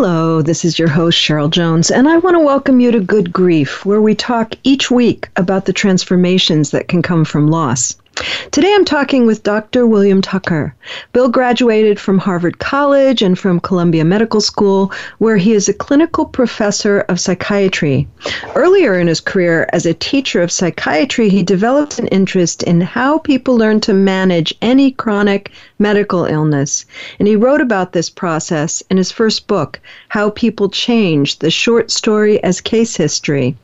Hello, this is your host, Cheryl Jones, and I want to welcome you to Good Grief, where we talk each week about the transformations that can come from loss. Today I'm talking with Dr. William Tucker. Bill graduated from Harvard College and from Columbia Medical School, where he is a clinical professor of psychiatry. Earlier in his career as a teacher of psychiatry, he developed an interest in how people learn to manage any chronic medical illness. And he wrote about this process in his first book, How People Change The Short Story as Case History.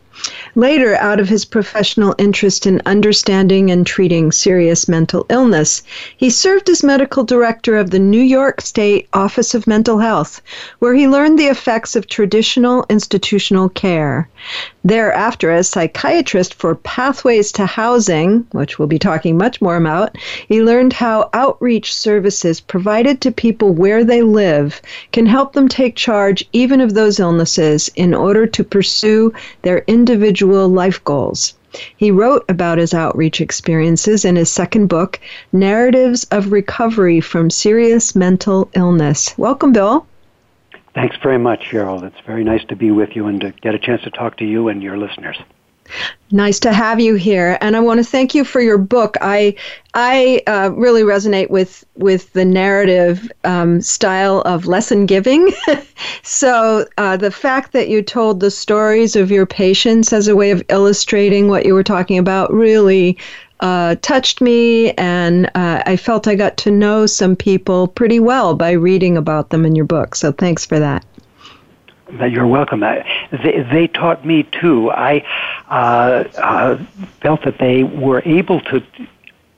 Later, out of his professional interest in understanding and treating serious mental illness, he served as medical director of the New York State Office of Mental Health, where he learned the effects of traditional institutional care. Thereafter, as psychiatrist for Pathways to Housing, which we'll be talking much more about, he learned how outreach services provided to people where they live can help them take charge even of those illnesses in order to pursue their individual life goals. He wrote about his outreach experiences in his second book, Narratives of Recovery from Serious Mental Illness. Welcome, Bill. Thanks very much, Cheryl. It's very nice to be with you and to get a chance to talk to you and your listeners. Nice to have you here, and I want to thank you for your book. I I uh, really resonate with with the narrative um, style of lesson giving. so uh, the fact that you told the stories of your patients as a way of illustrating what you were talking about really uh, touched me, and uh, I felt I got to know some people pretty well by reading about them in your book. So thanks for that. You're welcome. They, they taught me too. I uh, uh, felt that they were able to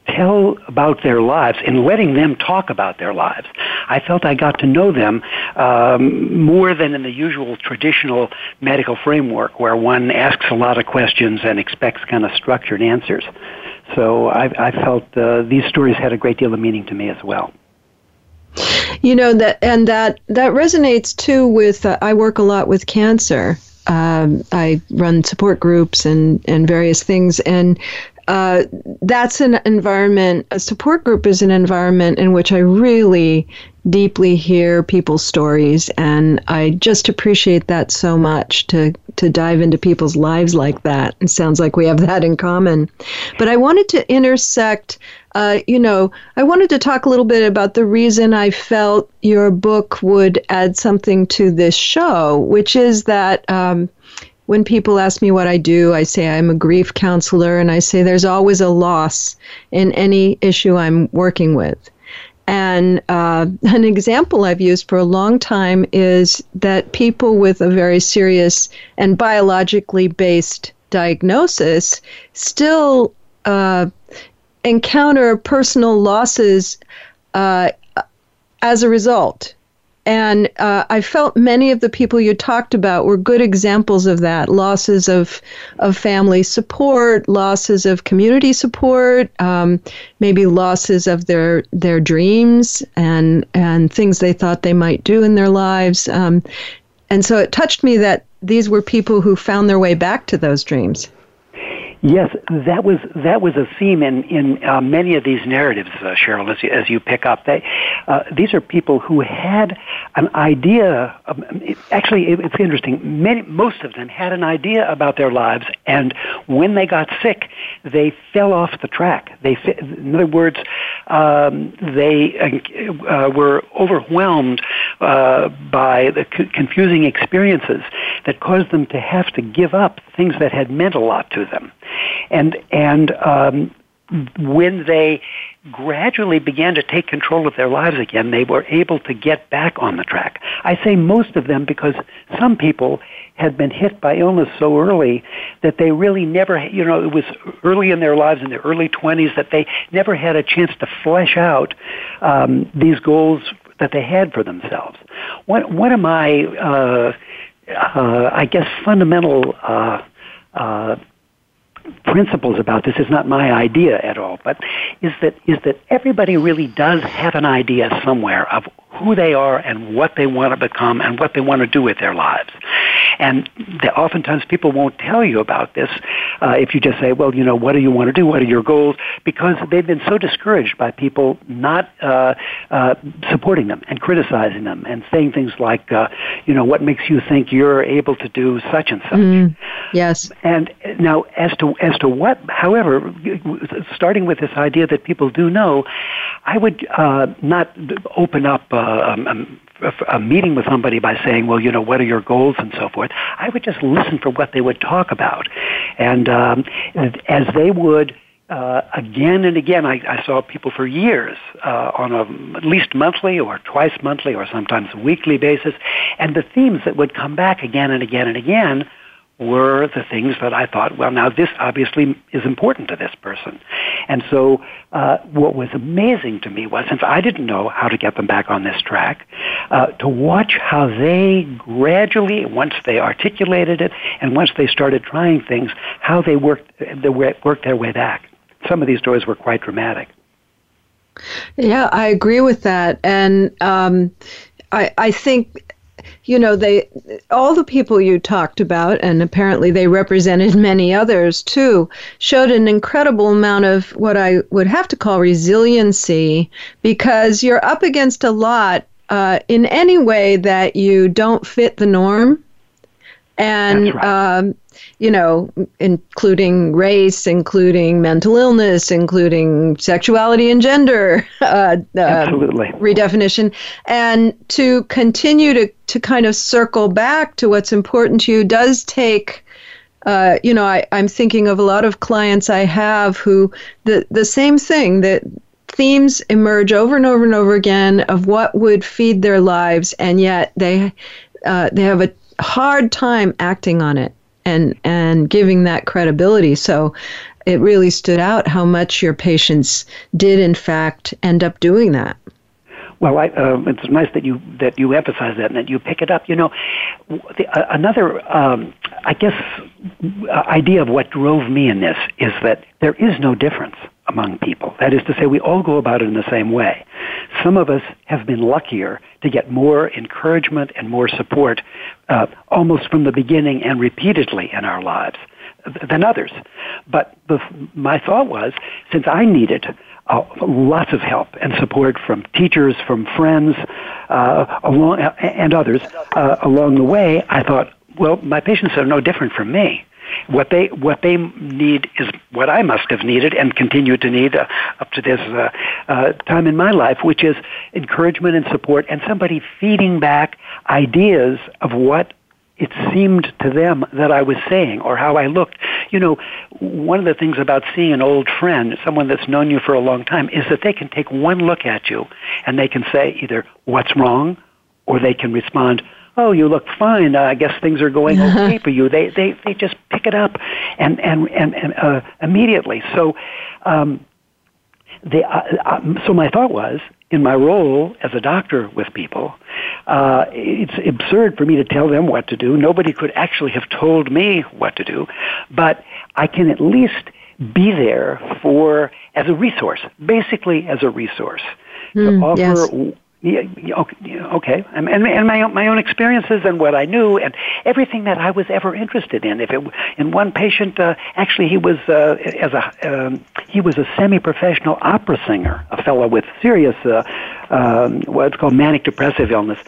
tell about their lives and letting them talk about their lives. I felt I got to know them um, more than in the usual traditional medical framework where one asks a lot of questions and expects kind of structured answers. So I, I felt uh, these stories had a great deal of meaning to me as well. You know that, and that that resonates too with. Uh, I work a lot with cancer. Um, I run support groups and and various things, and uh, that's an environment. A support group is an environment in which I really deeply hear people's stories, and I just appreciate that so much to to dive into people's lives like that. It sounds like we have that in common. But I wanted to intersect. Uh, you know, I wanted to talk a little bit about the reason I felt your book would add something to this show, which is that um, when people ask me what I do, I say I'm a grief counselor, and I say there's always a loss in any issue I'm working with. And uh, an example I've used for a long time is that people with a very serious and biologically based diagnosis still uh, encounter personal losses uh, as a result. And uh, I felt many of the people you talked about were good examples of that losses of, of family support, losses of community support, um, maybe losses of their, their dreams and, and things they thought they might do in their lives. Um, and so it touched me that these were people who found their way back to those dreams. Yes, that was that was a theme in in uh, many of these narratives, uh, Cheryl. As you, as you pick up, they uh, these are people who had an idea. Of, actually, it, it's interesting. Many, most of them had an idea about their lives, and when they got sick, they fell off the track. They, in other words, um, they uh, were overwhelmed uh, by the confusing experiences that caused them to have to give up things that had meant a lot to them and and um, when they gradually began to take control of their lives again, they were able to get back on the track. I say most of them because some people had been hit by illness so early that they really never, you know, it was early in their lives, in their early 20s, that they never had a chance to flesh out um, these goals that they had for themselves. One, one of my, uh, uh, I guess, fundamental uh, uh, principles about this is not my idea at all, but is that is that everybody really does have an idea somewhere of who they are and what they want to become and what they want to do with their lives. And they, oftentimes people won't tell you about this uh, if you just say, well, you know, what do you want to do? What are your goals? Because they've been so discouraged by people not uh, uh, supporting them and criticizing them and saying things like, uh, you know, what makes you think you're able to do such and such? Mm, yes. And now, as to as to what, however, starting with this idea that people do know, I would uh, not open up. Uh, um, um, a meeting with somebody by saying, well, you know, what are your goals and so forth. I would just listen for what they would talk about. And um, as they would uh, again and again, I, I saw people for years uh, on a at least monthly or twice monthly or sometimes weekly basis, and the themes that would come back again and again and again were the things that I thought, well, now this obviously is important to this person. And so uh, what was amazing to me was, since I didn't know how to get them back on this track, uh, to watch how they gradually, once they articulated it and once they started trying things, how they worked, they worked their way back. Some of these stories were quite dramatic. Yeah, I agree with that. And um, I, I think you know they all the people you talked about and apparently they represented many others too showed an incredible amount of what i would have to call resiliency because you're up against a lot uh, in any way that you don't fit the norm and right. um, you know, including race, including mental illness, including sexuality and gender uh, Absolutely. redefinition, and to continue to to kind of circle back to what's important to you does take. Uh, you know, I, I'm thinking of a lot of clients I have who the the same thing that themes emerge over and over and over again of what would feed their lives, and yet they uh, they have a hard time acting on it and and giving that credibility. So it really stood out how much your patients did in fact end up doing that. Well, I, uh, it's nice that you that you emphasize that and that you pick it up. You know, the, uh, another, um, I guess, uh, idea of what drove me in this is that there is no difference among people. That is to say, we all go about it in the same way. Some of us have been luckier to get more encouragement and more support uh, almost from the beginning and repeatedly in our lives than others. But the, my thought was, since I needed uh, lots of help and support from teachers, from friends, uh, along, and others uh, along the way, I thought, well, my patients are no different from me. What they what they need is what I must have needed and continue to need uh, up to this uh, uh, time in my life, which is encouragement and support, and somebody feeding back ideas of what it seemed to them that I was saying or how I looked. You know, one of the things about seeing an old friend, someone that's known you for a long time, is that they can take one look at you and they can say either what's wrong or they can respond, oh, you look fine. Uh, I guess things are going okay for you. They they they just pick it up, and and and, and uh, immediately. So, um, they uh, uh, so my thought was in my role as a doctor with people, uh, it's absurd for me to tell them what to do. Nobody could actually have told me what to do, but I can at least be there for as a resource, basically as a resource mm, to offer yes yeah, okay, and, and, my my own experiences and what I knew and everything that I was ever interested in. If it in one patient, uh, actually he was uh, as a um, he was a semi-professional opera singer, a fellow with serious uh, um, what's called manic depressive illness,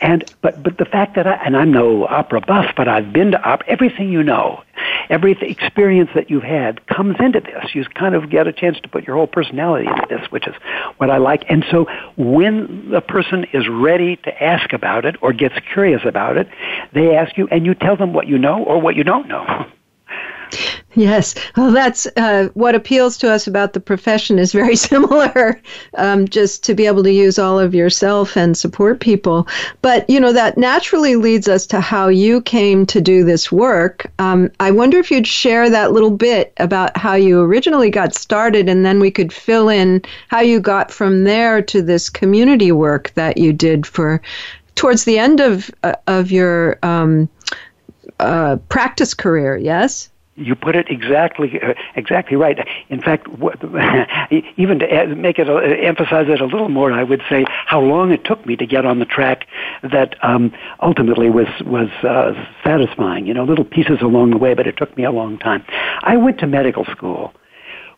and but but the fact that I and I'm no opera buff, but I've been to opera. Everything you know, every experience that you've had comes into this. You kind of get a chance to put your whole personality into this, which is what I like. And so when the person is ready to ask about it or gets curious about it, they ask you, and you tell them what you know or what you don't know. Yes, well, that's uh, what appeals to us about the profession is very similar. Um, just to be able to use all of yourself and support people, but you know that naturally leads us to how you came to do this work. Um, I wonder if you'd share that little bit about how you originally got started, and then we could fill in how you got from there to this community work that you did for towards the end of uh, of your um, uh, practice career. Yes. You put it exactly uh, exactly right. In fact, what, even to make it uh, emphasize it a little more, I would say how long it took me to get on the track that um, ultimately was was uh, satisfying. You know, little pieces along the way, but it took me a long time. I went to medical school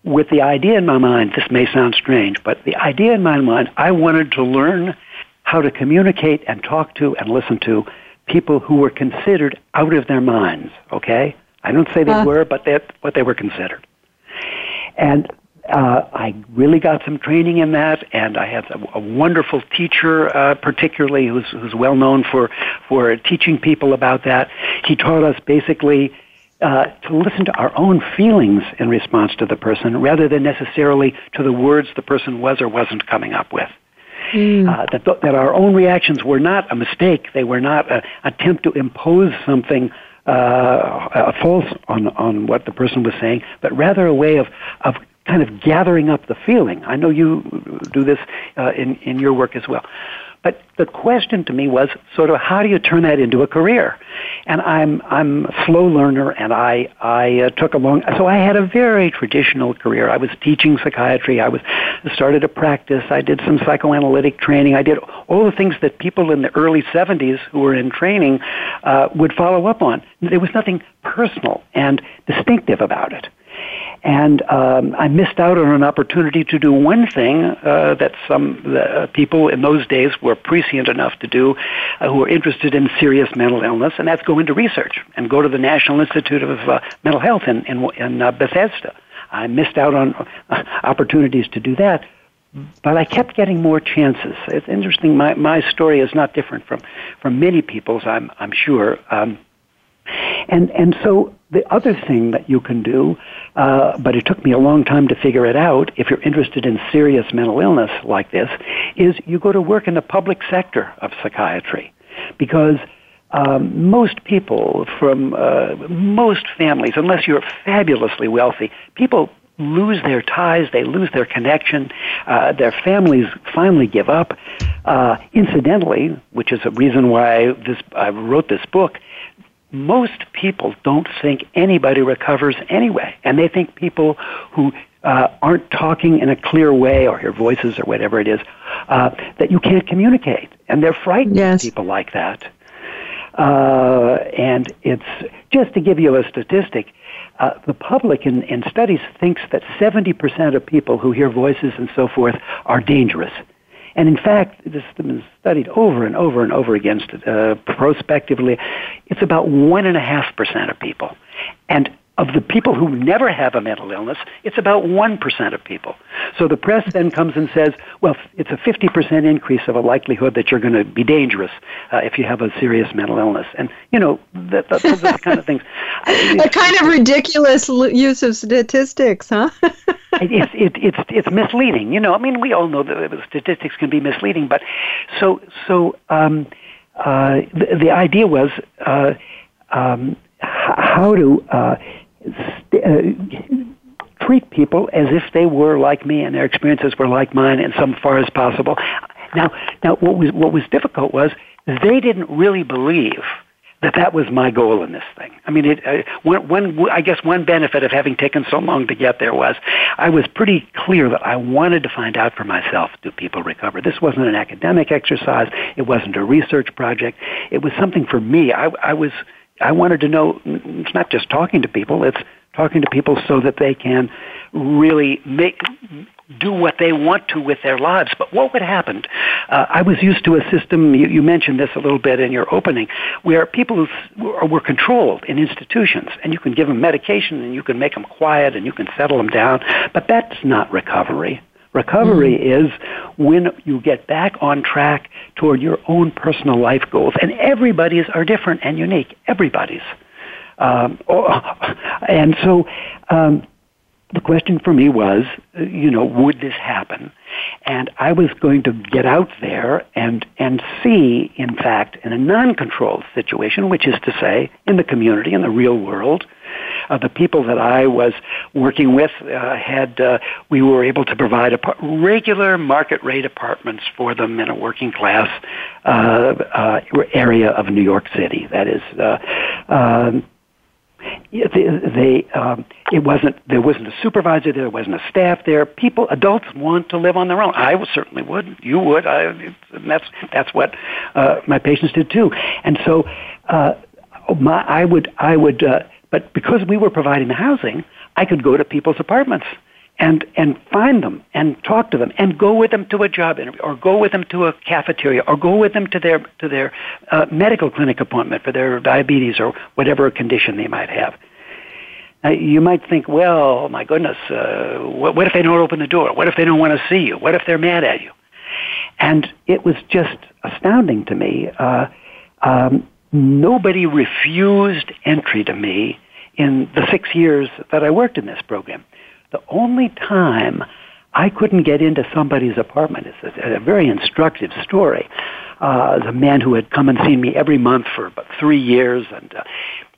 with the idea in my mind. This may sound strange, but the idea in my mind, I wanted to learn how to communicate and talk to and listen to people who were considered out of their minds. Okay I don't say they uh. were, but that what they were considered. And uh, I really got some training in that, and I had a, a wonderful teacher, uh, particularly who's, who's well known for for teaching people about that. He taught us basically uh, to listen to our own feelings in response to the person, rather than necessarily to the words the person was or wasn't coming up with. Mm. Uh, that, th- that our own reactions were not a mistake; they were not an attempt to impose something uh, false on on what the person was saying, but rather a way of of kind of gathering up the feeling. I know you do this uh, in in your work as well. But the question to me was sort of how do you turn that into a career? And I'm I'm a slow learner, and I I uh, took a long. So I had a very traditional career. I was teaching psychiatry. I was started a practice. I did some psychoanalytic training. I did all the things that people in the early 70s who were in training uh, would follow up on. There was nothing personal and distinctive about it. And um, I missed out on an opportunity to do one thing uh, that some uh, people in those days were prescient enough to do uh, who were interested in serious mental illness, and that's go into research and go to the National Institute of uh, Mental Health in, in, in uh, Bethesda. I missed out on uh, opportunities to do that but I kept getting more chances. It's interesting. My my story is not different from from many people's. I'm I'm sure. Um, and and so the other thing that you can do, uh, but it took me a long time to figure it out. If you're interested in serious mental illness like this, is you go to work in the public sector of psychiatry, because um, most people from uh, most families, unless you're fabulously wealthy, people lose their ties, they lose their connection, uh, their families finally give up. Uh, incidentally, which is a reason why this I wrote this book, most people don't think anybody recovers anyway, and they think people who uh, aren't talking in a clear way or hear voices or whatever it is uh, that you can't communicate, and they're frightened yes. of people like that. Uh, and it's just to give you a statistic. Uh, the public in, in studies thinks that 70% of people who hear voices and so forth are dangerous. And in fact, this has been studied over and over and over again uh, prospectively. It's about 1.5% of people. And of the people who never have a mental illness, it's about 1% of people. So the press then comes and says, well, it's a 50% increase of a likelihood that you're going to be dangerous uh, if you have a serious mental illness. And, you know, that, that, those are the kind of things. a kind of ridiculous use of statistics, huh? it's, it, it's, it's misleading. You know, I mean, we all know that statistics can be misleading, but so, so um, uh, the, the idea was uh, um, how to uh, st- uh, treat people as if they were like me and their experiences were like mine in some far as possible. Now, now what was what was difficult was they didn't really believe that that was my goal in this thing. I mean, it, uh, one, one, I guess one benefit of having taken so long to get there was I was pretty clear that I wanted to find out for myself, do people recover? This wasn't an academic exercise. It wasn't a research project. It was something for me. I, I was, I wanted to know it's not just talking to people, it's talking to people so that they can really make do what they want to with their lives. But what would happen? Uh, I was used to a system, you, you, mentioned this a little bit in your opening, where people who were controlled in institutions, and you can give them medication and you can make them quiet and you can settle them down, but that's not recovery. Recovery mm. is when you get back on track toward your own personal life goals. And everybody's are different and unique. Everybody's. Um, oh, and so um, the question for me was, uh, you know, would this happen? And I was going to get out there and, and see, in fact, in a non-controlled situation, which is to say, in the community, in the real world, uh, the people that I was working with uh, had, uh, we were able to provide a regular market rate apartments for them in a working class uh, uh, area of New York City. That is, uh, um, they, they um, it wasn't there wasn't a supervisor there, there wasn't a staff there. People, adults want to live on their own. I certainly would. You would. I, and that's that's what uh, my patients did too. And so, uh, my I would I would. Uh, but because we were providing the housing, I could go to people's apartments and and find them and talk to them and go with them to a job interview or go with them to a cafeteria or go with them to their to their uh, medical clinic appointment for their diabetes or whatever condition they might have. Now, you might think, well, my goodness, uh, what, what if they don't open the door? What if they don't want to see you? What if they're mad at you? And it was just astounding to me. Uh, um, nobody refused entry to me in the six years that I worked in this program. The only time I couldn't get into somebody's apartment is a, a very instructive story. Uh, the man who had come and seen me every month for about three years, and uh,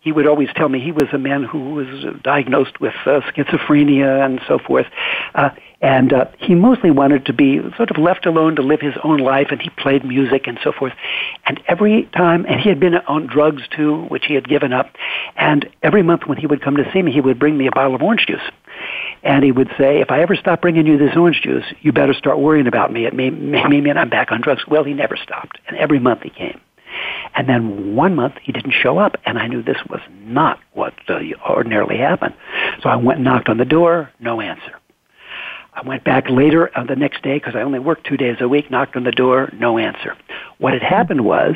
he would always tell me he was a man who was diagnosed with uh, schizophrenia and so forth. Uh, and uh, he mostly wanted to be sort of left alone to live his own life, and he played music and so forth. And every time, and he had been on drugs too, which he had given up. And every month when he would come to see me, he would bring me a bottle of orange juice. And he would say, if I ever stop bringing you this orange juice, you better start worrying about me. It may, may mean I'm back on drugs. Well, he never stopped. And every month he came. And then one month he didn't show up, and I knew this was not what ordinarily happened. So I went and knocked on the door, no answer. I went back later uh, the next day because I only worked two days a week, knocked on the door, no answer. What had happened was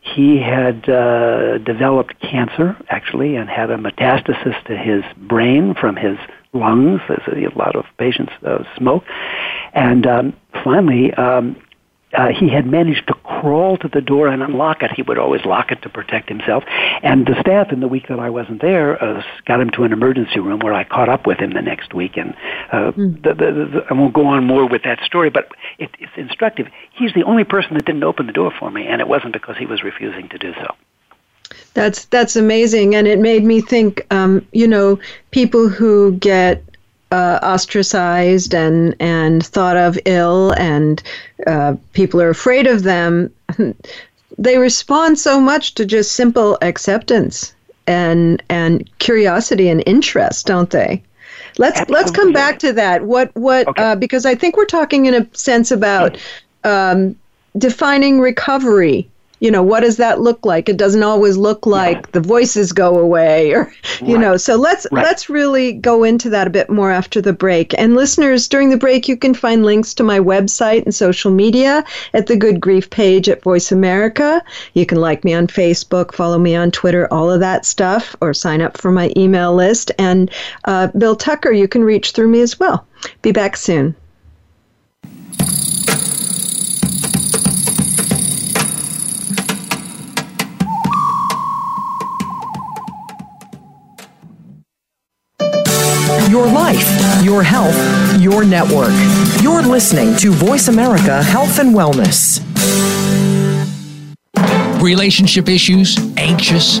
he had uh, developed cancer, actually, and had a metastasis to his brain from his lungs, as a lot of patients uh, smoke. And um, finally, um, uh, he had managed to crawl to the door and unlock it. He would always lock it to protect himself. And the staff, in the week that I wasn't there, uh, got him to an emergency room where I caught up with him the next week. And uh, mm. the, the, the, I won't go on more with that story, but it, it's instructive. He's the only person that didn't open the door for me, and it wasn't because he was refusing to do so. That's that's amazing, and it made me think. Um, you know, people who get uh, ostracized and and thought of ill, and uh, people are afraid of them. They respond so much to just simple acceptance and and curiosity and interest, don't they? Let's Absolutely. let's come back to that. What what okay. uh, because I think we're talking in a sense about um, defining recovery you know what does that look like it doesn't always look like yeah. the voices go away or you right. know so let's right. let's really go into that a bit more after the break and listeners during the break you can find links to my website and social media at the good grief page at voice america you can like me on facebook follow me on twitter all of that stuff or sign up for my email list and uh, bill tucker you can reach through me as well be back soon your life, your health, your network. You're listening to Voice America Health and Wellness. Relationship issues, anxious,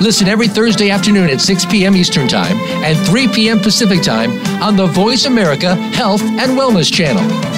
Listen every Thursday afternoon at 6 p.m. Eastern Time and 3 p.m. Pacific Time on the Voice America Health and Wellness Channel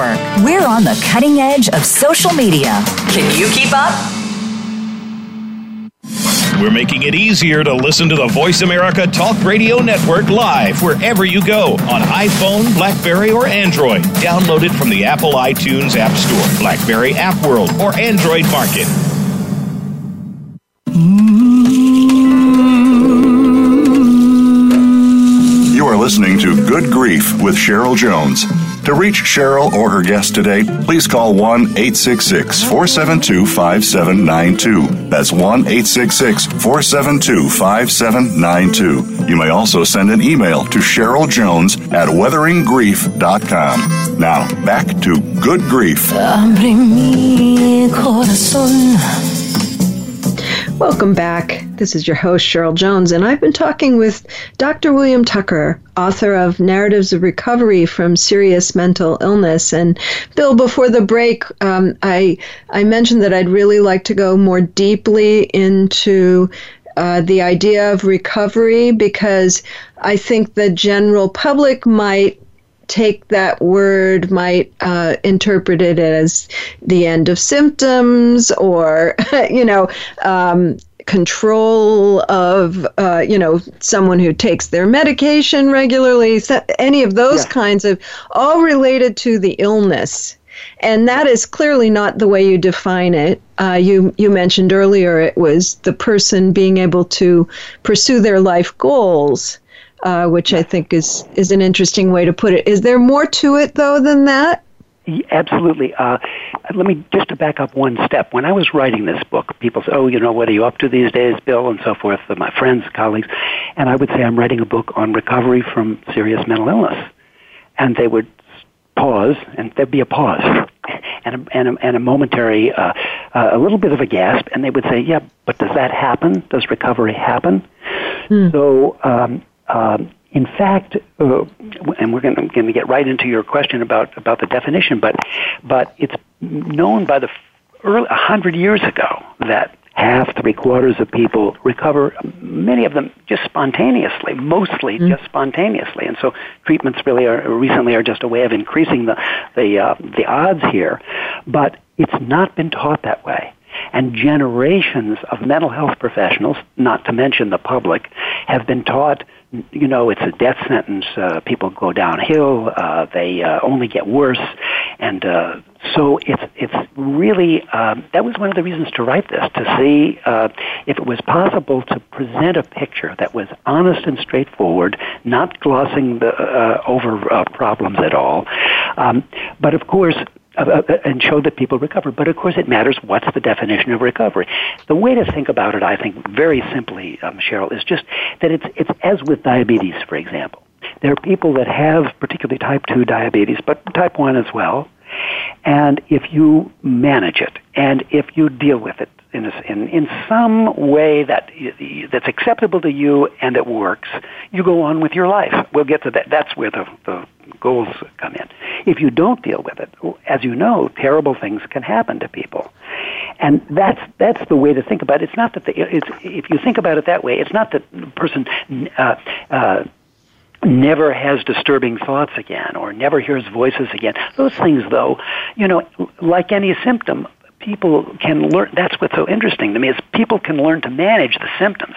Network. We're on the cutting edge of social media. Can you keep up? We're making it easier to listen to the Voice America Talk Radio Network live wherever you go on iPhone, Blackberry, or Android. Download it from the Apple iTunes App Store, Blackberry App World, or Android Market. You are listening to Good Grief with Cheryl Jones. To reach Cheryl or her guest today, please call 1 866 472 5792. That's 1 866 472 5792. You may also send an email to Cheryl Jones at weatheringgrief.com. Now, back to Good Grief. Abre mi corazón. Welcome back. This is your host, Cheryl Jones, and I've been talking with Dr. William Tucker, author of Narratives of Recovery from Serious Mental Illness. And Bill, before the break, um, I, I mentioned that I'd really like to go more deeply into uh, the idea of recovery because I think the general public might take that word might uh, interpret it as the end of symptoms or you know um, control of uh, you know someone who takes their medication regularly any of those yeah. kinds of all related to the illness and that is clearly not the way you define it. Uh, you you mentioned earlier it was the person being able to pursue their life goals uh, which I think is is an interesting way to put it. Is there more to it though than that? Absolutely. Uh, let me just to back up one step. When I was writing this book, people said, "Oh, you know, what are you up to these days, Bill?" and so forth. My friends, colleagues, and I would say I'm writing a book on recovery from serious mental illness, and they would pause, and there'd be a pause, and a, and a, and a momentary, uh, uh, a little bit of a gasp, and they would say, "Yeah, but does that happen? Does recovery happen?" Hmm. So um, um, in fact, uh, and we're going to get right into your question about, about the definition, but, but it's known by the early, 100 years ago that half, three quarters of people recover, many of them just spontaneously, mostly mm-hmm. just spontaneously. And so treatments really are, recently are just a way of increasing the, the, uh, the odds here. But it's not been taught that way. And generations of mental health professionals, not to mention the public, have been taught you know, it's a death sentence. Uh, people go downhill. Uh, they uh, only get worse, and uh, so it's it's really um, that was one of the reasons to write this to see uh, if it was possible to present a picture that was honest and straightforward, not glossing the, uh, over uh, problems at all. Um, but of course, and show that people recover. But of course, it matters what's the definition of recovery. The way to think about it, I think, very simply, um, Cheryl, is just that it's it's as with diabetes, for example. There are people that have particularly type two diabetes, but type one as well. And if you manage it, and if you deal with it in, a, in, in some way that that's acceptable to you and that works, you go on with your life. We'll get to that. That's where the, the goals come in. If you don't deal with it, as you know, terrible things can happen to people, and that's that's the way to think about it. It's not that the, it's if you think about it that way, it's not that the person. Uh, uh, never has disturbing thoughts again or never hears voices again. Those things, though, you know, like any symptom, people can learn. That's what's so interesting to me is people can learn to manage the symptoms.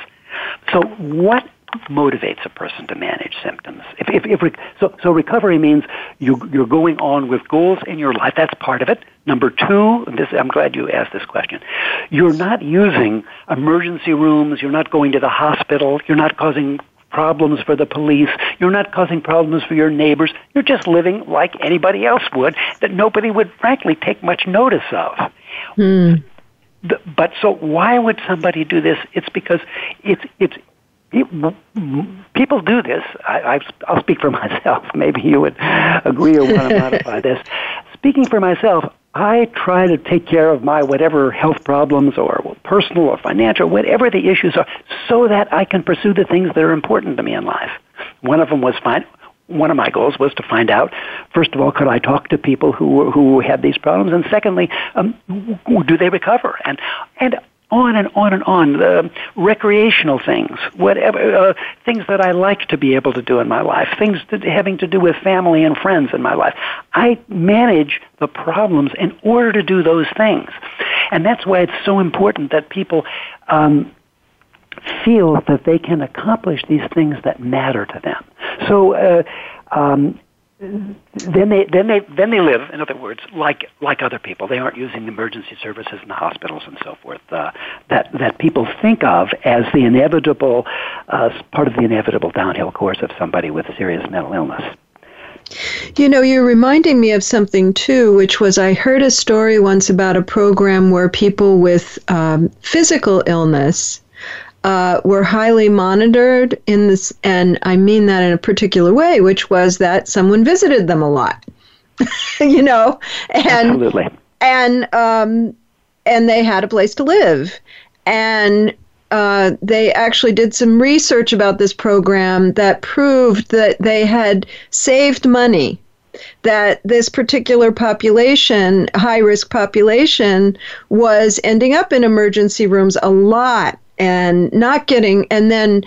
So what motivates a person to manage symptoms? If, if, if so, so recovery means you, you're going on with goals in your life. That's part of it. Number two, this, I'm glad you asked this question. You're not using emergency rooms. You're not going to the hospital. You're not causing problems for the police. You're not causing problems for your neighbors. You're just living like anybody else would that nobody would frankly take much notice of. Hmm. But so why would somebody do this? It's because it's it's people do this. I, I, will speak for myself. Maybe you would agree or want to modify this. Speaking for myself, I try to take care of my whatever health problems or personal or financial, whatever the issues are, so that I can pursue the things that are important to me in life. One of them was find, one of my goals was to find out, first of all, could I talk to people who who had these problems, and secondly, um, do they recover? And and on and on and on. The recreational things, whatever uh, things that I like to be able to do in my life, things that, having to do with family and friends in my life. I manage the problems in order to do those things, and that's why it's so important that people. Um, feel that they can accomplish these things that matter to them. So, uh, um, then they then they then they live, in other words, like like other people. They aren't using emergency services in the hospitals and so forth uh, that that people think of as the inevitable uh, part of the inevitable downhill course of somebody with serious mental illness. You know, you're reminding me of something too, which was I heard a story once about a program where people with um, physical illness uh, were highly monitored in this, and I mean that in a particular way, which was that someone visited them a lot, you know, and Absolutely. and um, and they had a place to live, and uh, they actually did some research about this program that proved that they had saved money that this particular population, high risk population, was ending up in emergency rooms a lot and not getting, and then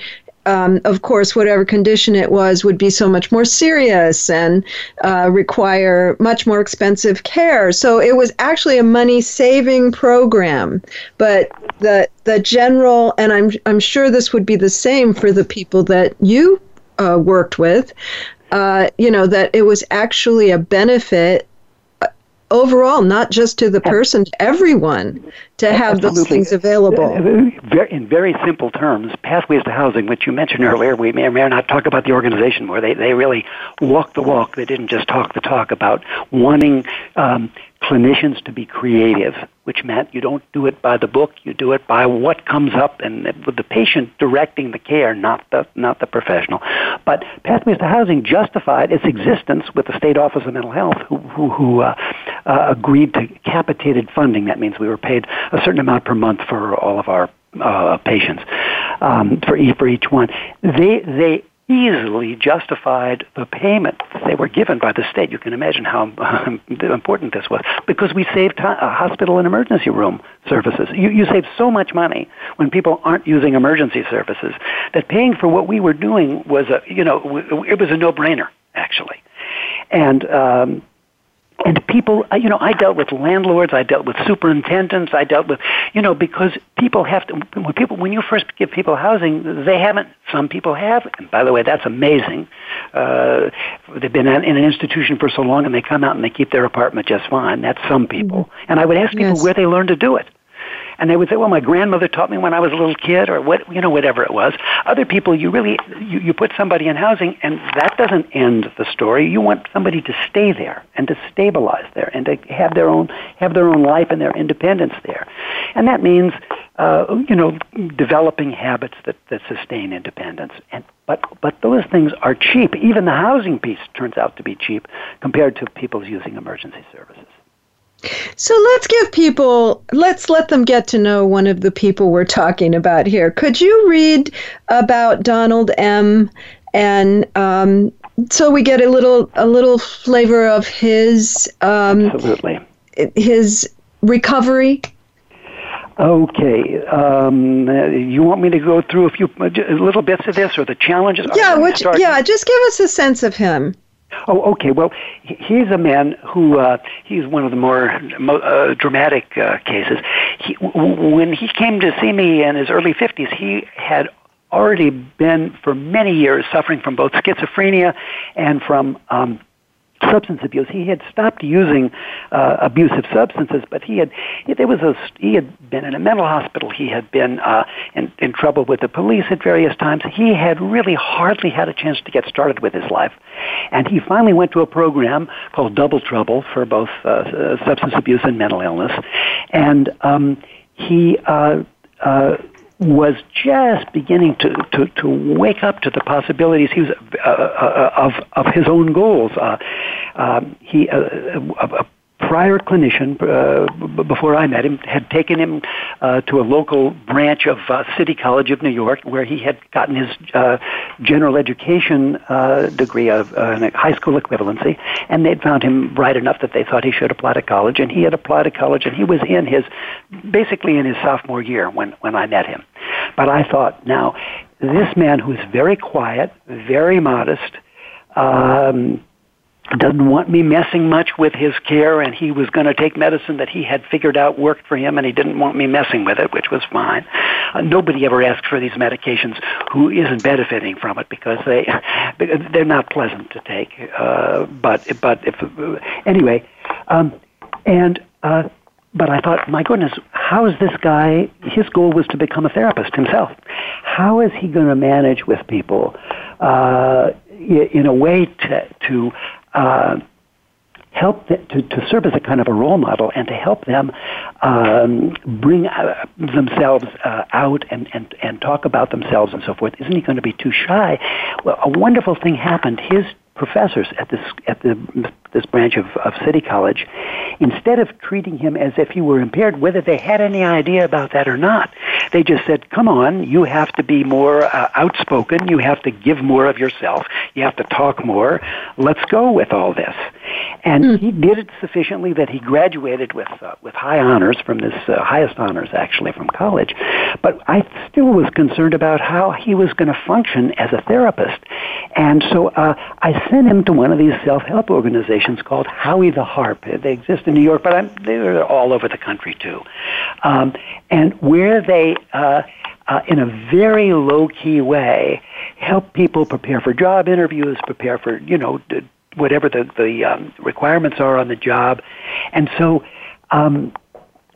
um, of course, whatever condition it was would be so much more serious and uh, require much more expensive care. So it was actually a money saving program. But the the general, and I'm I'm sure this would be the same for the people that you uh, worked with. Uh, you know that it was actually a benefit overall, not just to the person, to everyone, to have Absolutely. those things available. In very simple terms, Pathways to Housing, which you mentioned earlier, we may or may not talk about the organization more. They, they really walk the walk. They didn't just talk the talk about wanting um, clinicians to be creative, which meant you don't do it by the book, you do it by what comes up and with the patient directing the care, not the not the professional. But Pathways to Housing justified its existence with the State Office of Mental Health, who who, who uh, uh, agreed to capitated funding. That means we were paid a certain amount per month for all of our uh, patients um, for each for each one. They they easily justified the payment they were given by the state. You can imagine how important this was because we saved time, uh, hospital and emergency room services. You, you save so much money when people aren't using emergency services that paying for what we were doing was a you know it was a no brainer actually, and. Um, and people you know i dealt with landlords i dealt with superintendents i dealt with you know because people have to when people when you first give people housing they haven't some people have. And by the way that's amazing. Uh they've been in an institution for so long and they come out and they keep their apartment just fine. That's some people. And i would ask people Yes. where they learned to do it and they would say, "Well, my grandmother taught me when I was a little kid, or what, you know, whatever it was." Other people, you really you, you put somebody in housing, and that doesn't end the story. You want somebody to stay there and to stabilize there and to have their own have their own life and their independence there, and that means, uh, you know, developing habits that that sustain independence. And but but those things are cheap. Even the housing piece turns out to be cheap compared to people using emergency services. So let's give people, let's let them get to know one of the people we're talking about here. Could you read about Donald M. and um, so we get a little a little flavor of his um, Absolutely. his recovery? Okay. Um, you want me to go through a few little bits of this or the challenges? Yeah, which, yeah, just give us a sense of him. Oh, okay. Well, he's a man who uh, he's one of the more mo- uh, dramatic uh, cases. He, w- when he came to see me in his early fifties, he had already been for many years suffering from both schizophrenia and from um, substance abuse. He had stopped using uh, abusive substances, but he had there was a he had been in a mental hospital. He had been uh, in, in trouble with the police at various times. He had really hardly had a chance to get started with his life, and he finally went to a program called Double Trouble for both uh, uh, substance abuse and mental illness, and um, he. Uh, uh, was just beginning to, to, to wake up to the possibilities he was uh, uh, of of his own goals. Uh, um, he uh, a, a prior clinician uh, before I met him had taken him uh, to a local branch of uh, City College of New York where he had gotten his uh, general education uh, degree of uh, a high school equivalency, and they'd found him bright enough that they thought he should apply to college, and he had applied to college, and he was in his basically in his sophomore year when when I met him. But I thought, now this man who's very quiet, very modest. Um, doesn't want me messing much with his care and he was going to take medicine that he had figured out worked for him and he didn't want me messing with it, which was fine. Uh, nobody ever asks for these medications who isn't benefiting from it because they they're not pleasant to take. Uh, but but if anyway, um, and uh, but I thought, my goodness, how is this guy? His goal was to become a therapist himself. How is he going to manage with people uh, in a way to to uh, help the, to, to serve as a kind of a role model and to help them um, bring uh, themselves uh, out and, and, and talk about themselves and so forth. Isn't he going to be too shy? Well, a wonderful thing happened. His professors at this at the this branch of, of City College, instead of treating him as if he were impaired, whether they had any idea about that or not, they just said, "Come on, you have to be more uh, outspoken. You have to give more of yourself. You have to talk more. Let's go with all this." And mm. he did it sufficiently that he graduated with uh, with high honors from this uh, highest honors actually from college. But I still was concerned about how he was going to function as a therapist, and so uh, I sent him to one of these self help called Howie the Harp. They exist in New York, but I'm, they're all over the country too, um, and where they. Uh, uh, in a very low key way, help people prepare for job interviews, prepare for you know whatever the the um, requirements are on the job, and so um,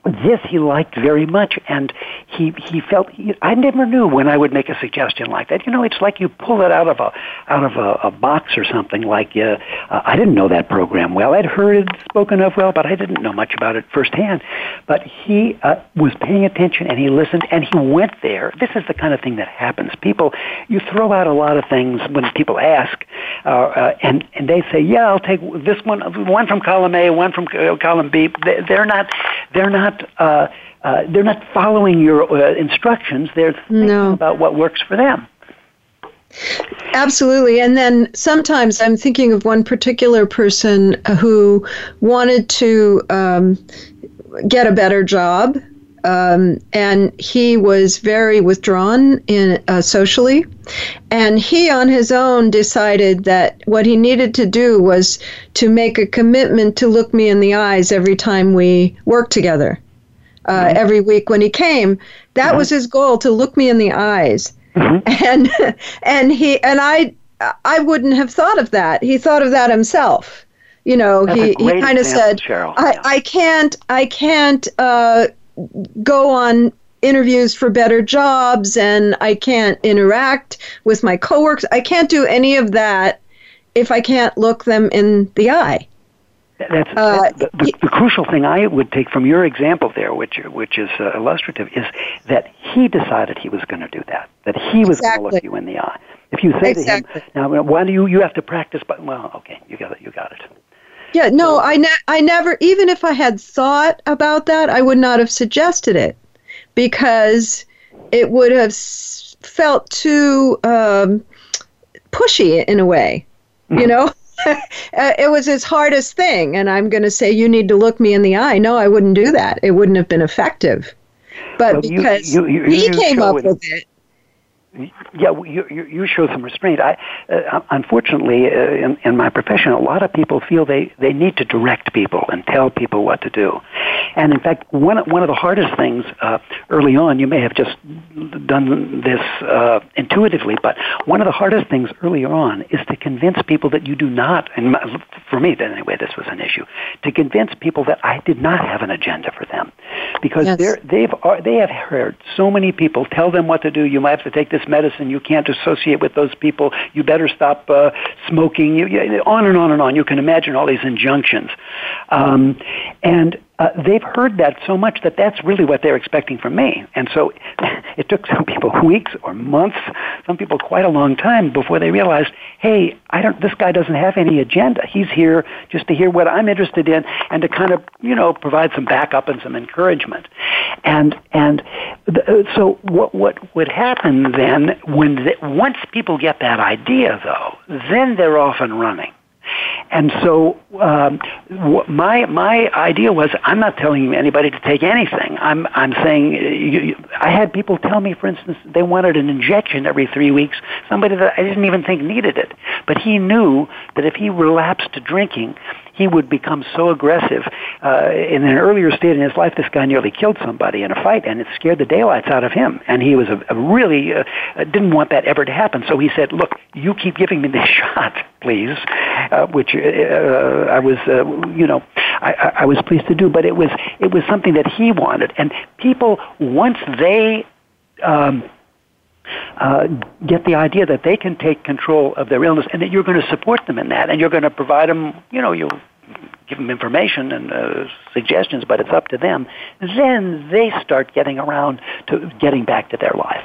this he liked very much, and he he felt he, I never knew when I would make a suggestion like that. You know, it's like you pull it out of a out of a, a box or something. Like uh, I didn't know that program well. I'd heard it spoken of well, but I didn't know much about it firsthand. But he uh, was paying attention, and he listened, and he went there. This is the kind of thing that happens. People, you throw out a lot of things when people ask, uh, uh, and and they say, yeah, I'll take this one, one from column A, one from uh, column B. They're not, they're not. Uh, uh, they're not following your uh, instructions. They're thinking no. about what works for them. Absolutely. And then sometimes I'm thinking of one particular person who wanted to um, get a better job. Um, and he was very withdrawn in uh, socially, and he on his own decided that what he needed to do was to make a commitment to look me in the eyes every time we worked together uh, mm-hmm. every week when he came. That mm-hmm. was his goal to look me in the eyes. Mm-hmm. And and he and I I wouldn't have thought of that. He thought of that himself. You know, That's he, he kind of said, Cheryl. I, yeah. I can't I can't uh, go on interviews for better jobs and I can't interact with my coworkers. I can't do any of that if I can't look them in the eye. That's, uh, the, the, the, crucial thing I would take from your example there, which which is uh, illustrative, is that he decided he was going to do that. That he was exactly. going to look you in the eye. If you say exactly. to him, "Now, why do you you have to practice?" But well, okay, you got it. You got it. Yeah, no, I ne- I never. Even if I had thought about that, I would not have suggested it because it would have felt too um, pushy in a way. You mm-hmm. know. It was his hardest thing. And I'm going to say, you need to look me in the eye. No, I wouldn't do that. It wouldn't have been effective. But well, because you, you, you, he came up with it, yeah, you, you, you show some restraint. I, uh, unfortunately, uh, in, in my profession, a lot of people feel they, they need to direct people and tell people what to do. And in fact, one, one of the hardest things uh, early on, you may have just done this uh, intuitively, but one of the hardest things early on is to convince people that you do not, and for me anyway, this was an issue, to convince people that I did not have an agenda for them. Because yes. they're, they've, are they have heard so many people tell them what to do. You might have to take this medicine. You can't associate with those people. You better stop uh, smoking. You, you, on and on and on. You can imagine all these injunctions. Um, and uh, they've heard that so much that that's really what they're expecting from me. And so it took some people weeks or months, some people quite a long time before they realized, hey, I don't, this guy doesn't have any agenda. He's here just to hear what I'm interested in and to kind of, you know, provide some backup and some encouragement. And, and the, uh, so what, what would happen then when, the, once people get that idea though, then they're off and running. And so um, my my idea was I'm not telling anybody to take anything. I'm I'm saying you, I had people tell me, for instance, they wanted an injection every three weeks. Somebody that I didn't even think needed it, but he knew that if he relapsed to drinking, he would become so aggressive. Uh, in an earlier state in his life, this guy nearly killed somebody in a fight, and it scared the daylights out of him. And he was a, a really uh, didn't want that ever to happen. So he said, "Look, you keep giving me this shot, please," uh, which uh, I was, uh, you know, I, I was pleased to do. But it was it was something that he wanted, and people once they. Um, uh, get the idea that they can take control of their illness and that you're going to support them in that and you're going to provide them, you know, you'll give them information and uh, suggestions, but it's up to them. Then they start getting around to getting back to their life.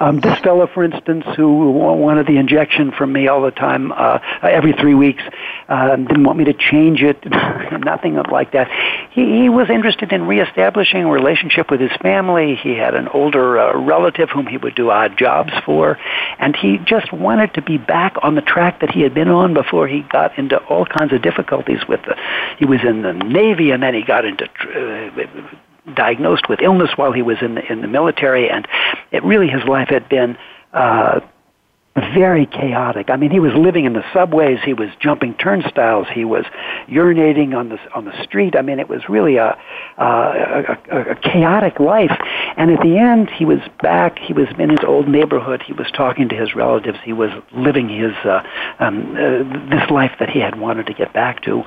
Um, this fellow, for instance, who wanted the injection from me all the time, uh, every three weeks, uh, didn't want me to change it, nothing like that. He, he was interested in reestablishing a relationship with his family. He had an older uh, relative whom he would do odd jobs for, and he just wanted to be back on the track that he had been on before he got into all kinds of difficulties with the. He was in the Navy, and then he got into. Uh, diagnosed with illness while he was in the in the military, and it really his life had been uh, very chaotic. I mean, he was living in the subways, he was jumping turnstiles, he was urinating on the on the street. I mean, it was really a, a, a, a chaotic life. And at the end, he was back. He was in his old neighborhood. He was talking to his relatives. He was living his uh, um, uh, this life that he had wanted to get back to.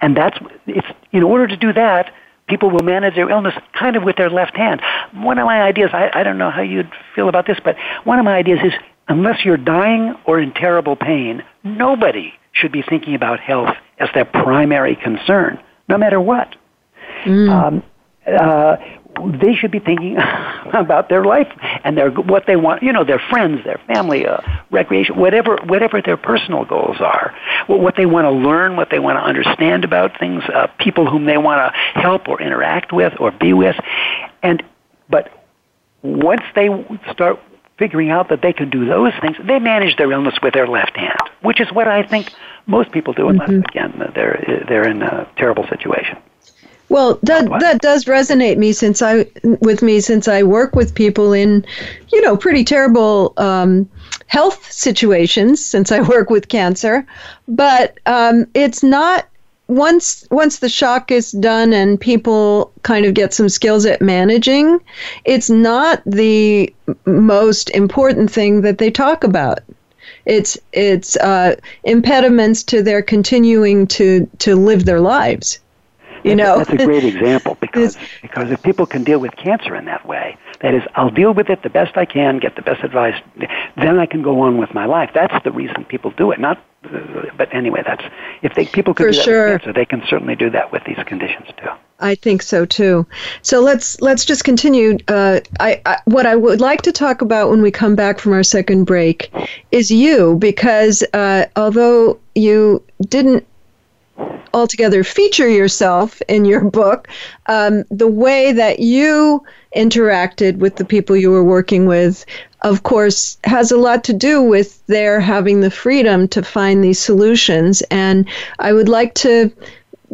And that's it's in order to do that people will manage their illness kind of with their left hand. One of my ideas, I, I don't know how you'd feel about this, but one of my ideas is unless you're dying or in terrible pain, nobody should be thinking about health as their primary concern, no matter what. Mm. Um, uh, they should be thinking about their life and their what they want. You know, their friends, their family, uh, recreation, whatever whatever their personal goals are, what they want to learn, what they want to understand about things, uh, people whom they want to help or interact with or be with, and but once they start figuring out that they can do those things, they manage their illness with their left hand, which is what I think most people do, unless mm-hmm. again they're they're in a terrible situation. Well, that that does resonate me since I with me since I work with people in, you know, pretty terrible um, health situations since I work with cancer. But um, it's not once once the shock is done and people kind of get some skills at managing. It's not the most important thing that they talk about it's it's uh, impediments to their continuing to to live their lives you know that's a great example because because if people can deal with cancer in that way that is i'll deal with it the best i can get the best advice then i can go on with my life that's the reason people do it not but anyway that's if they people can do that sure. with cancer they can certainly do that with these conditions too I think so too. So let's let's just continue. Uh, I, I, what I would like to talk about when we come back from our second break is you, because uh, although you didn't altogether feature yourself in your book, um, the way that you interacted with the people you were working with, of course, has a lot to do with their having the freedom to find these solutions. And I would like to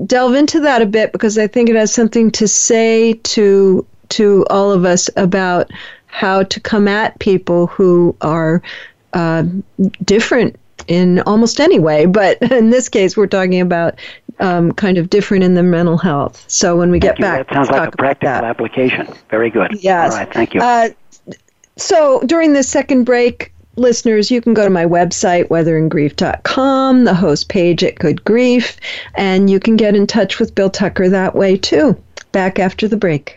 delve into that a bit because I think it has something to say to to all of us about how to come at people who are uh, different in almost any way, but in this case, we're talking about um, kind of different in the mental health. So when we thank get back, that sounds like a practical application. Very good. Yes. All right. Thank you. Uh, so during this second break, listeners, you can go to my website, weatheringgrief.com, the host page at Good Grief, and you can get in touch with Bill Tucker that way too. Back after the break.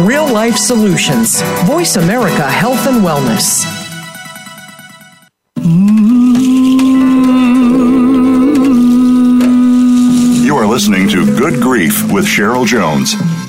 Real life solutions. Voice America Health and Wellness. You are listening to Good Grief with Cheryl Jones.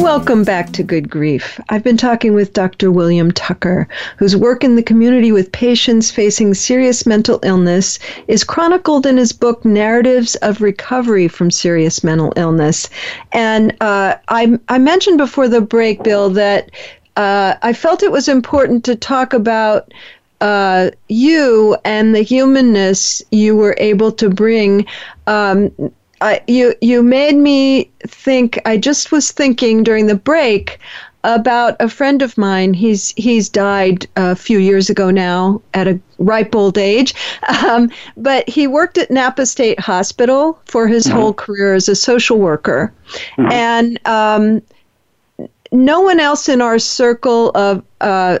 Welcome back to Good Grief. I've been talking with Dr. William Tucker, whose work in the community with patients facing serious mental illness is chronicled in his book Narratives of Recovery from Serious Mental Illness. And uh, I, I mentioned before the break, Bill, that uh, I felt it was important to talk about uh, you and the humanness you were able to bring. Um, I, you you made me think. I just was thinking during the break about a friend of mine. He's he's died a few years ago now at a ripe old age, um, but he worked at Napa State Hospital for his whole career as a social worker, and um, no one else in our circle of uh,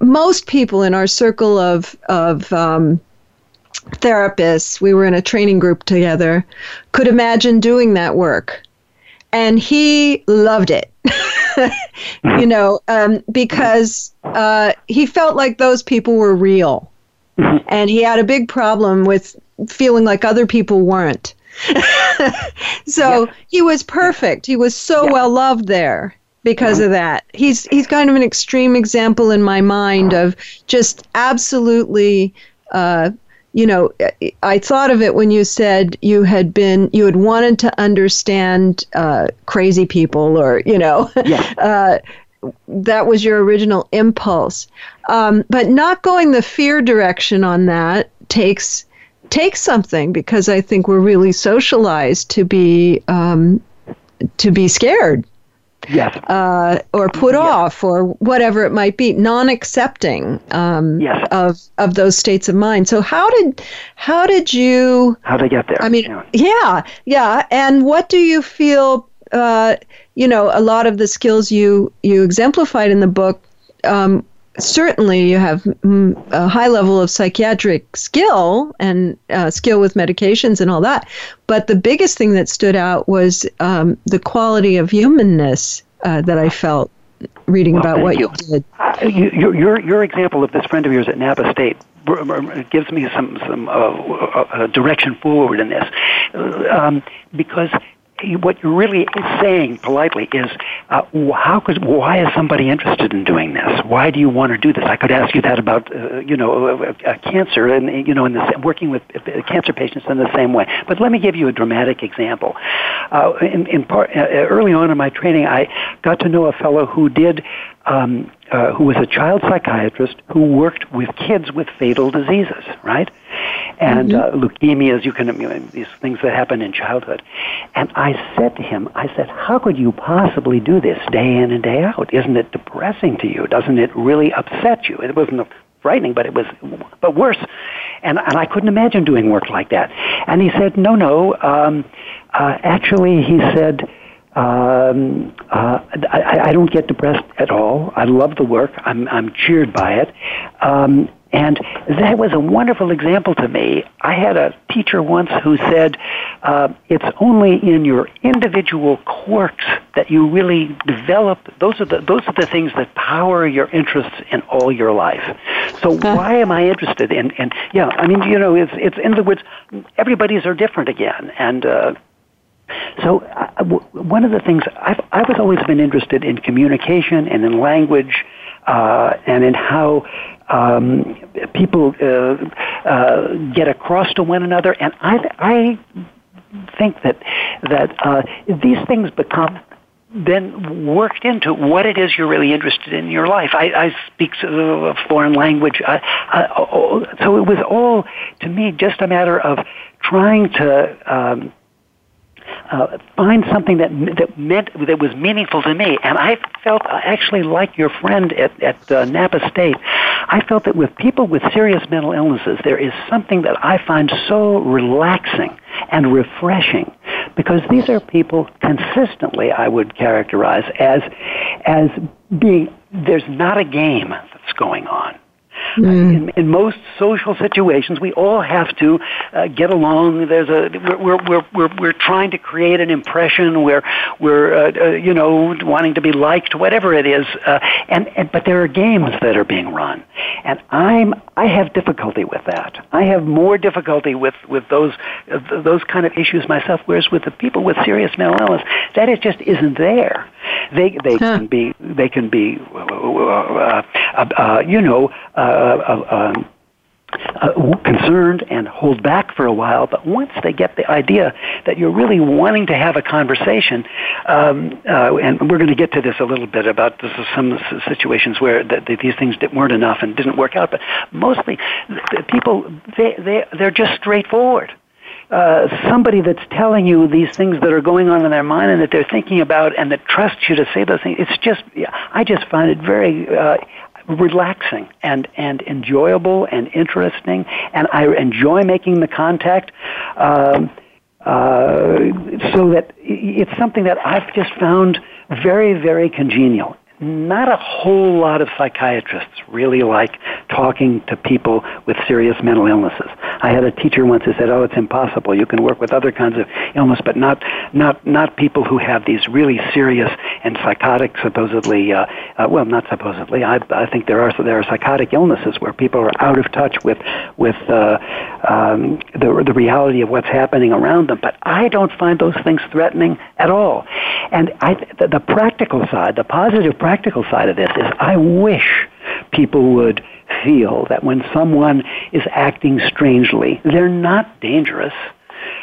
most people in our circle of of um, therapists, we were in a training group together, could imagine doing that work. And he loved it, you know, um, because uh, he felt like those people were real. And he had a big problem with feeling like other people weren't. so he was perfect. He was so well loved there because of that. He's he's kind of an extreme example in my mind of just absolutely uh, you know, I thought of it when you said you had been, you had wanted to understand uh, crazy people, or you know, uh, that was your original impulse. Um, but not going the fear direction on that takes takes something because I think we're really socialized to be um, to be scared Yes. uh, or put off or whatever it might be, non-accepting um, Yes. of of those states of mind. So how did how did you? How to get there? I mean, Yeah. yeah, yeah. And what do you feel? Uh, you know, a lot of the skills you you exemplified in the book. Um, certainly, you have mm, a high level of psychiatric skill and uh, skill with medications and all that. But the biggest thing that stood out was um, the quality of humanness uh, that I felt reading Well, about what you you. did. Uh, you, your, your example of this friend of yours at Napa State gives me some some uh, uh, direction forward in this, Uh, um, because what you're really saying politely is, uh, how could why is somebody interested in doing this? Why do you want to do this? I could ask you that about uh, you know uh, uh, cancer and you know in the working with uh, cancer patients in the same way. But let me give you a dramatic example. Uh, in, in part, uh, early on in my training, I got to know a fellow who did um, uh, who was a child psychiatrist who worked with kids with fatal diseases, right? And uh, leukemias, you can, you know, these things that happen in childhood. And I said to him, I said, how could you possibly do this day in and day out? Isn't it depressing to you? Doesn't it really upset you? It wasn't frightening, but it was, but worse. And, and I couldn't imagine doing work like that. And he said, no, no, um, uh, actually, he said, um, uh, I, I don't get depressed at all. I love the work. I'm, I'm cheered by it. Um, and that was a wonderful example to me. I had a teacher once who said, uh, it's only in your individual quirks that you really develop. Those are the, those are the things that power your interests in all your life. So why am I interested in, in, yeah, I mean, you know, it's, it's, in other words, everybody's are different again. And, uh, so, uh, w- one of the things I've, I've always been interested in communication and in language uh, and in how um, people uh, uh, get across to one another, and I, I think that that uh, these things become then worked into what it is you're really interested in your life. I, I speak a foreign language, uh, uh, so it was all to me just a matter of trying to. Um, uh, find something that that meant that was meaningful to me. And I felt actually like your friend at at uh, Napa State. I felt that with people with serious mental illnesses, there is something that I find so relaxing and refreshing because these are people consistently I would characterize as as being there's not a game that's going on. Mm. In, in, most social situations, we all have to uh, get along. There's a we're, we're we're we're trying to create an impression. We're we're uh, uh, you know wanting to be liked, whatever it is. Uh, and, and but there are games that are being run, and I'm I have difficulty with that. I have more difficulty with with those uh, those kind of issues myself. Whereas with the people with serious mental illness, that it just isn't there. They they huh. can be they can be uh, uh, you know um, uh, concerned and hold back for a while, but once they get the idea that you're really wanting to have a conversation, um, uh, and we're going to get to this a little bit about this some situations where the, the, these things weren't enough and didn't work out, but mostly the people they they they're just straightforward. Uh, somebody that's telling you these things that are going on in their mind and that they're thinking about and that trusts you to say those things. It's just, I just find it very uh, relaxing and, and enjoyable and interesting, and I enjoy making the contact. Um, uh, so that it's something that I've just found very, very congenial not a whole lot of psychiatrists really like talking to people with serious mental illnesses. I had a teacher once who said, "Oh, it's impossible. You can work with other kinds of illness, but not not not people who have these really serious and psychotic, supposedly. Uh, uh, well, not supposedly. I I think there are there are psychotic illnesses where people are out of touch with with uh, um, the the reality of what's happening around them. But I don't find those things threatening at all. And I the, the practical side, the positive practical side of this is I wish people would feel that when someone is acting strangely, they're not dangerous.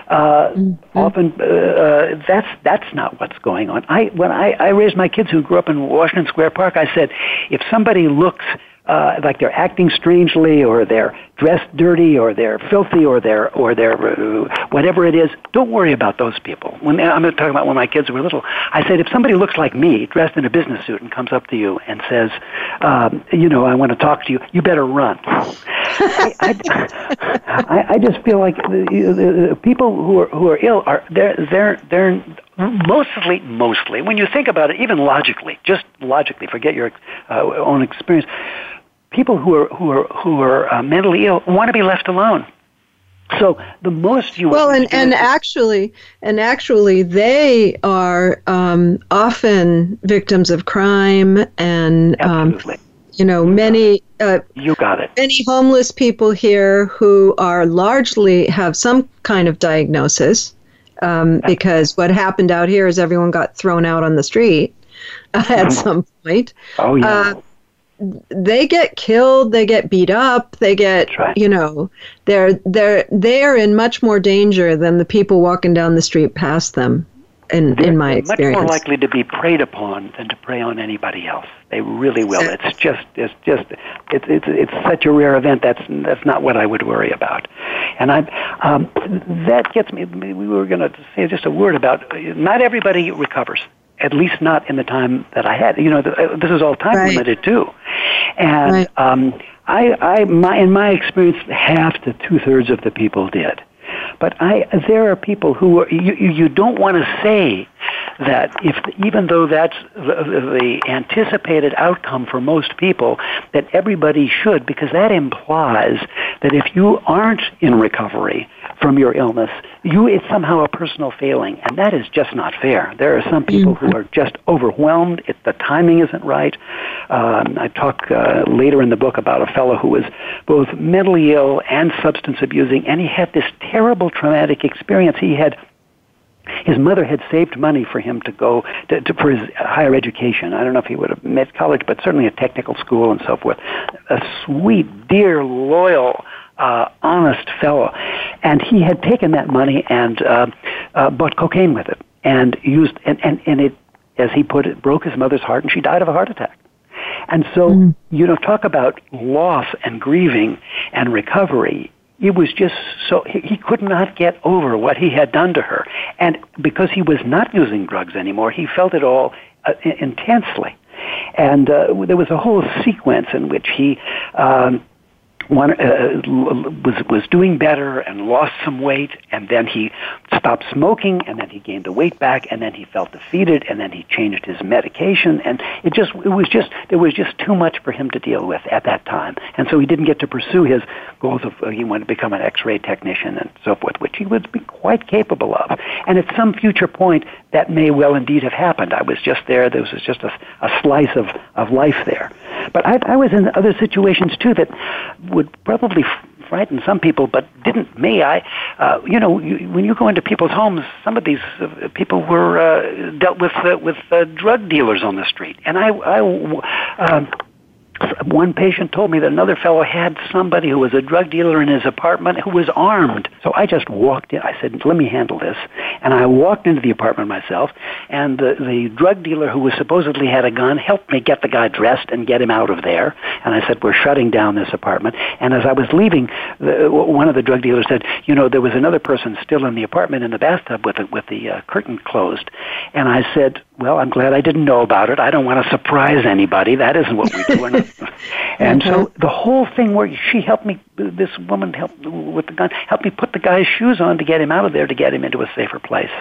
Uh, mm-hmm. Often, uh, uh, that's that's not what's going on. I when I, I raised my kids who grew up in Washington Square Park, I said, if somebody looks uh, like they're acting strangely or they're dressed dirty or they're filthy or they're or they're uh, whatever it is don't worry about those people. When i'm talking about when my kids were little. I said if somebody looks like me dressed in a business suit and comes up to you and says um, you know i want to talk to you you better run. I, I, I, just feel like the, the, the people who are who are ill are they're they're they're mostly mostly when you think about it even logically just logically forget your uh, own experience people who are who are who are uh, mentally ill want to be left alone. So the most you well, and and actually, and actually, they are um, often victims of crime and um, you know many. Uh, you got it. Many homeless people here who are largely have some kind of diagnosis, um, because what happened out here is everyone got thrown out on the street at mm-hmm. some point. Oh yeah. Uh, they get killed, they get beat up, they get right. you know, they're they're they're in much more danger than the people walking down the street past them. In, they're, in my experience, much more likely to be preyed upon than to prey on anybody else. They really will. It's just, it's just, it's it's it's such a rare event. That's that's not what I would worry about. And I, um, that gets me. We were going to say just a word about. Not everybody recovers at least not in the time that I had. You know, uh, this is all time right. limited too, and right. um, I, I, my, in my experience, half to two thirds of the people did. But I, there are people who are, you, you don't want to say that if even though that's the, anticipated outcome for most people, that everybody should, because that implies that if you aren't in recovery from your illness, you it's somehow a personal failing, and that is just not fair. There are some people who are just overwhelmed. It, the timing isn't right. Um, I talk uh, later in the book about a fellow who was both mentally ill and substance abusing, and he had this terrible traumatic experience. He had his mother had saved money for him to go to, to, for his higher education. I don't know if he would have made college, but certainly a technical school and so forth. A sweet, dear, loyal, uh, honest fellow, and he had taken that money and uh, uh, bought cocaine with it, and used and, and and it, as he put it, broke his mother's heart, and she died of a heart attack. And so, mm. you know, talk about loss and grieving and recovery it was just so he could not get over what he had done to her. And because he was not using drugs anymore he felt it all uh, intensely. And uh, there was a whole sequence in which he um, one uh, was was doing better and lost some weight, and then he stopped smoking, and then he gained the weight back, and then he felt defeated, and then he changed his medication, and it just it was just there was just too much for him to deal with at that time, and so he didn't get to pursue his goals of uh, he wanted to become an X-ray technician and so forth, which he would be quite capable of, and at some future point that may well indeed have happened. I was just there; there was just a, a slice of of life there, but I, I was in other situations too that would probably frighten some people, but didn't me. I, uh, you know, you, when you go into people's homes, some of these uh, people were uh, dealt with uh, with uh, drug dealers on the street, and I, I. Uh, one patient told me that another fellow had somebody who was a drug dealer in his apartment who was armed. So I just walked in. I said, let me handle this. And I walked into the apartment myself, and the, the drug dealer who was supposedly had a gun helped me get the guy dressed and get him out of there. And I said, we're shutting down this apartment. And as I was leaving, the, one of the drug dealers said, you know, there was another person still in the apartment in the bathtub with the, with the uh, curtain closed. And I said, well, I'm glad I didn't know about it. I don't want to surprise anybody. That isn't what we do. and so the whole thing where she helped me, this woman helped with the gun, helped me put the guy's shoes on to get him out of there to get him into a safer place.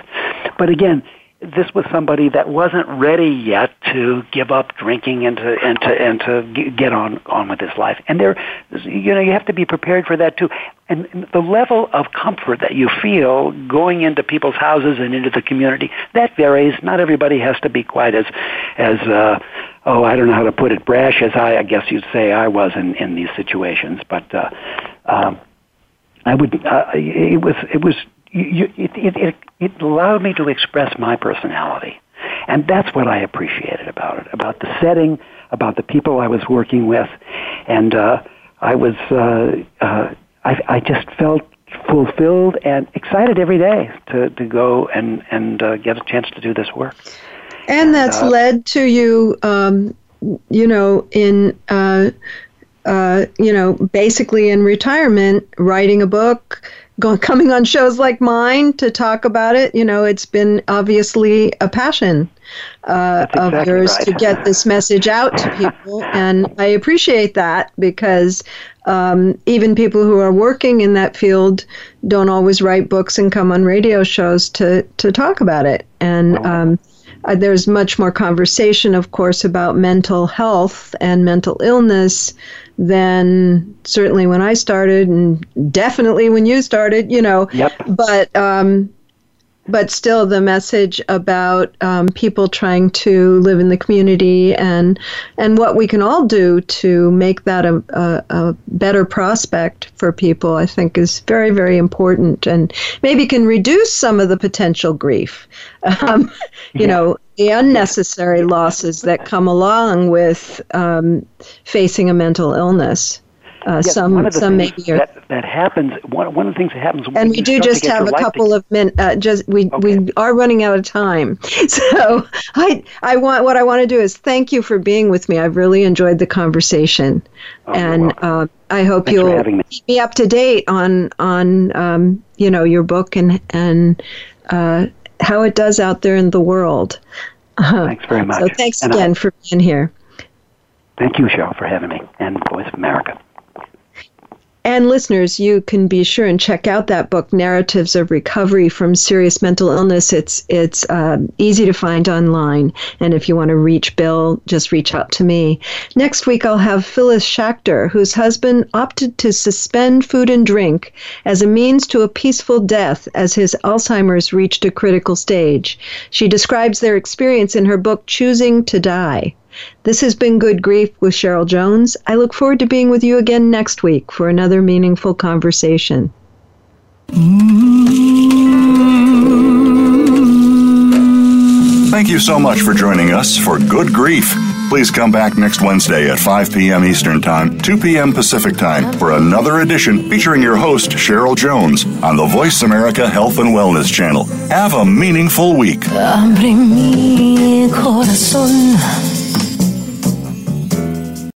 But again, this was somebody that wasn't ready yet to give up drinking and to and to and to get on on with his life. And there, you know, you have to be prepared for that too. And the level of comfort that you feel going into people's houses and into the community that varies. Not everybody has to be quite as as uh, oh I don't know how to put it brash as I I guess you'd say I was in in these situations, but. Uh, um, I would. Uh, it was. It was you, it, it, it, it allowed me to express my personality. And that's what I appreciated about it, about the setting, about the people I was working with. And uh, I was, uh, uh, I, I just felt fulfilled and excited every day to, to go and, and uh, get a chance to do this work. And that's uh, led to you, um, you know, in, uh, uh, you know, basically in retirement, writing a book, going, coming on shows like mine to talk about it. You know, it's been obviously a passion uh, exactly of yours right. to get this message out to people, and I appreciate that because um, even people who are working in that field don't always write books and come on radio shows to to talk about it, and. Um, uh, there's much more conversation, of course, about mental health and mental illness than certainly when I started, and definitely when you started. You know, yep. but um, but still the message about um, people trying to live in the community and and what we can all do to make that a, a, a, better prospect for people I think is very very important and maybe can reduce some of the potential grief um, you yeah. know the unnecessary losses that come along with um, facing a mental illness uh, yes, some some maybe that, that happens. One, one of the things that happens, and we do just have a couple of minutes. Uh, just we okay. we are running out of time, so I I want what I want to do is thank you for being with me. I've really enjoyed the conversation, oh, and uh, I hope Thanks you'll me. keep me up to date on on um, you know your book and and uh, how it does out there in the world. Thanks very much. So thanks and again I, for being here. Thank you, Cheryl, for having me, and Voice of America. And listeners, you can be sure and check out that book, Narratives of Recovery from Serious Mental Illness. It's it's uh, easy to find online, and if you want to reach Bill, just reach out to me. Next week, I'll have Phyllis Shacter, whose husband opted to suspend food and drink as a means to a peaceful death as his Alzheimer's reached a critical stage. She describes their experience in her book, Choosing to Die. This has been Good Grief with Cheryl Jones. I look forward to being with you again next week for another meaningful conversation. Thank you so much for joining us for Good Grief. Please come back next Wednesday at 5 p.m. Eastern Time, 2 p.m. Pacific Time for another edition featuring your host, Cheryl Jones, on the Voice America Health and Wellness Channel. Have a meaningful week. Abre mi corazón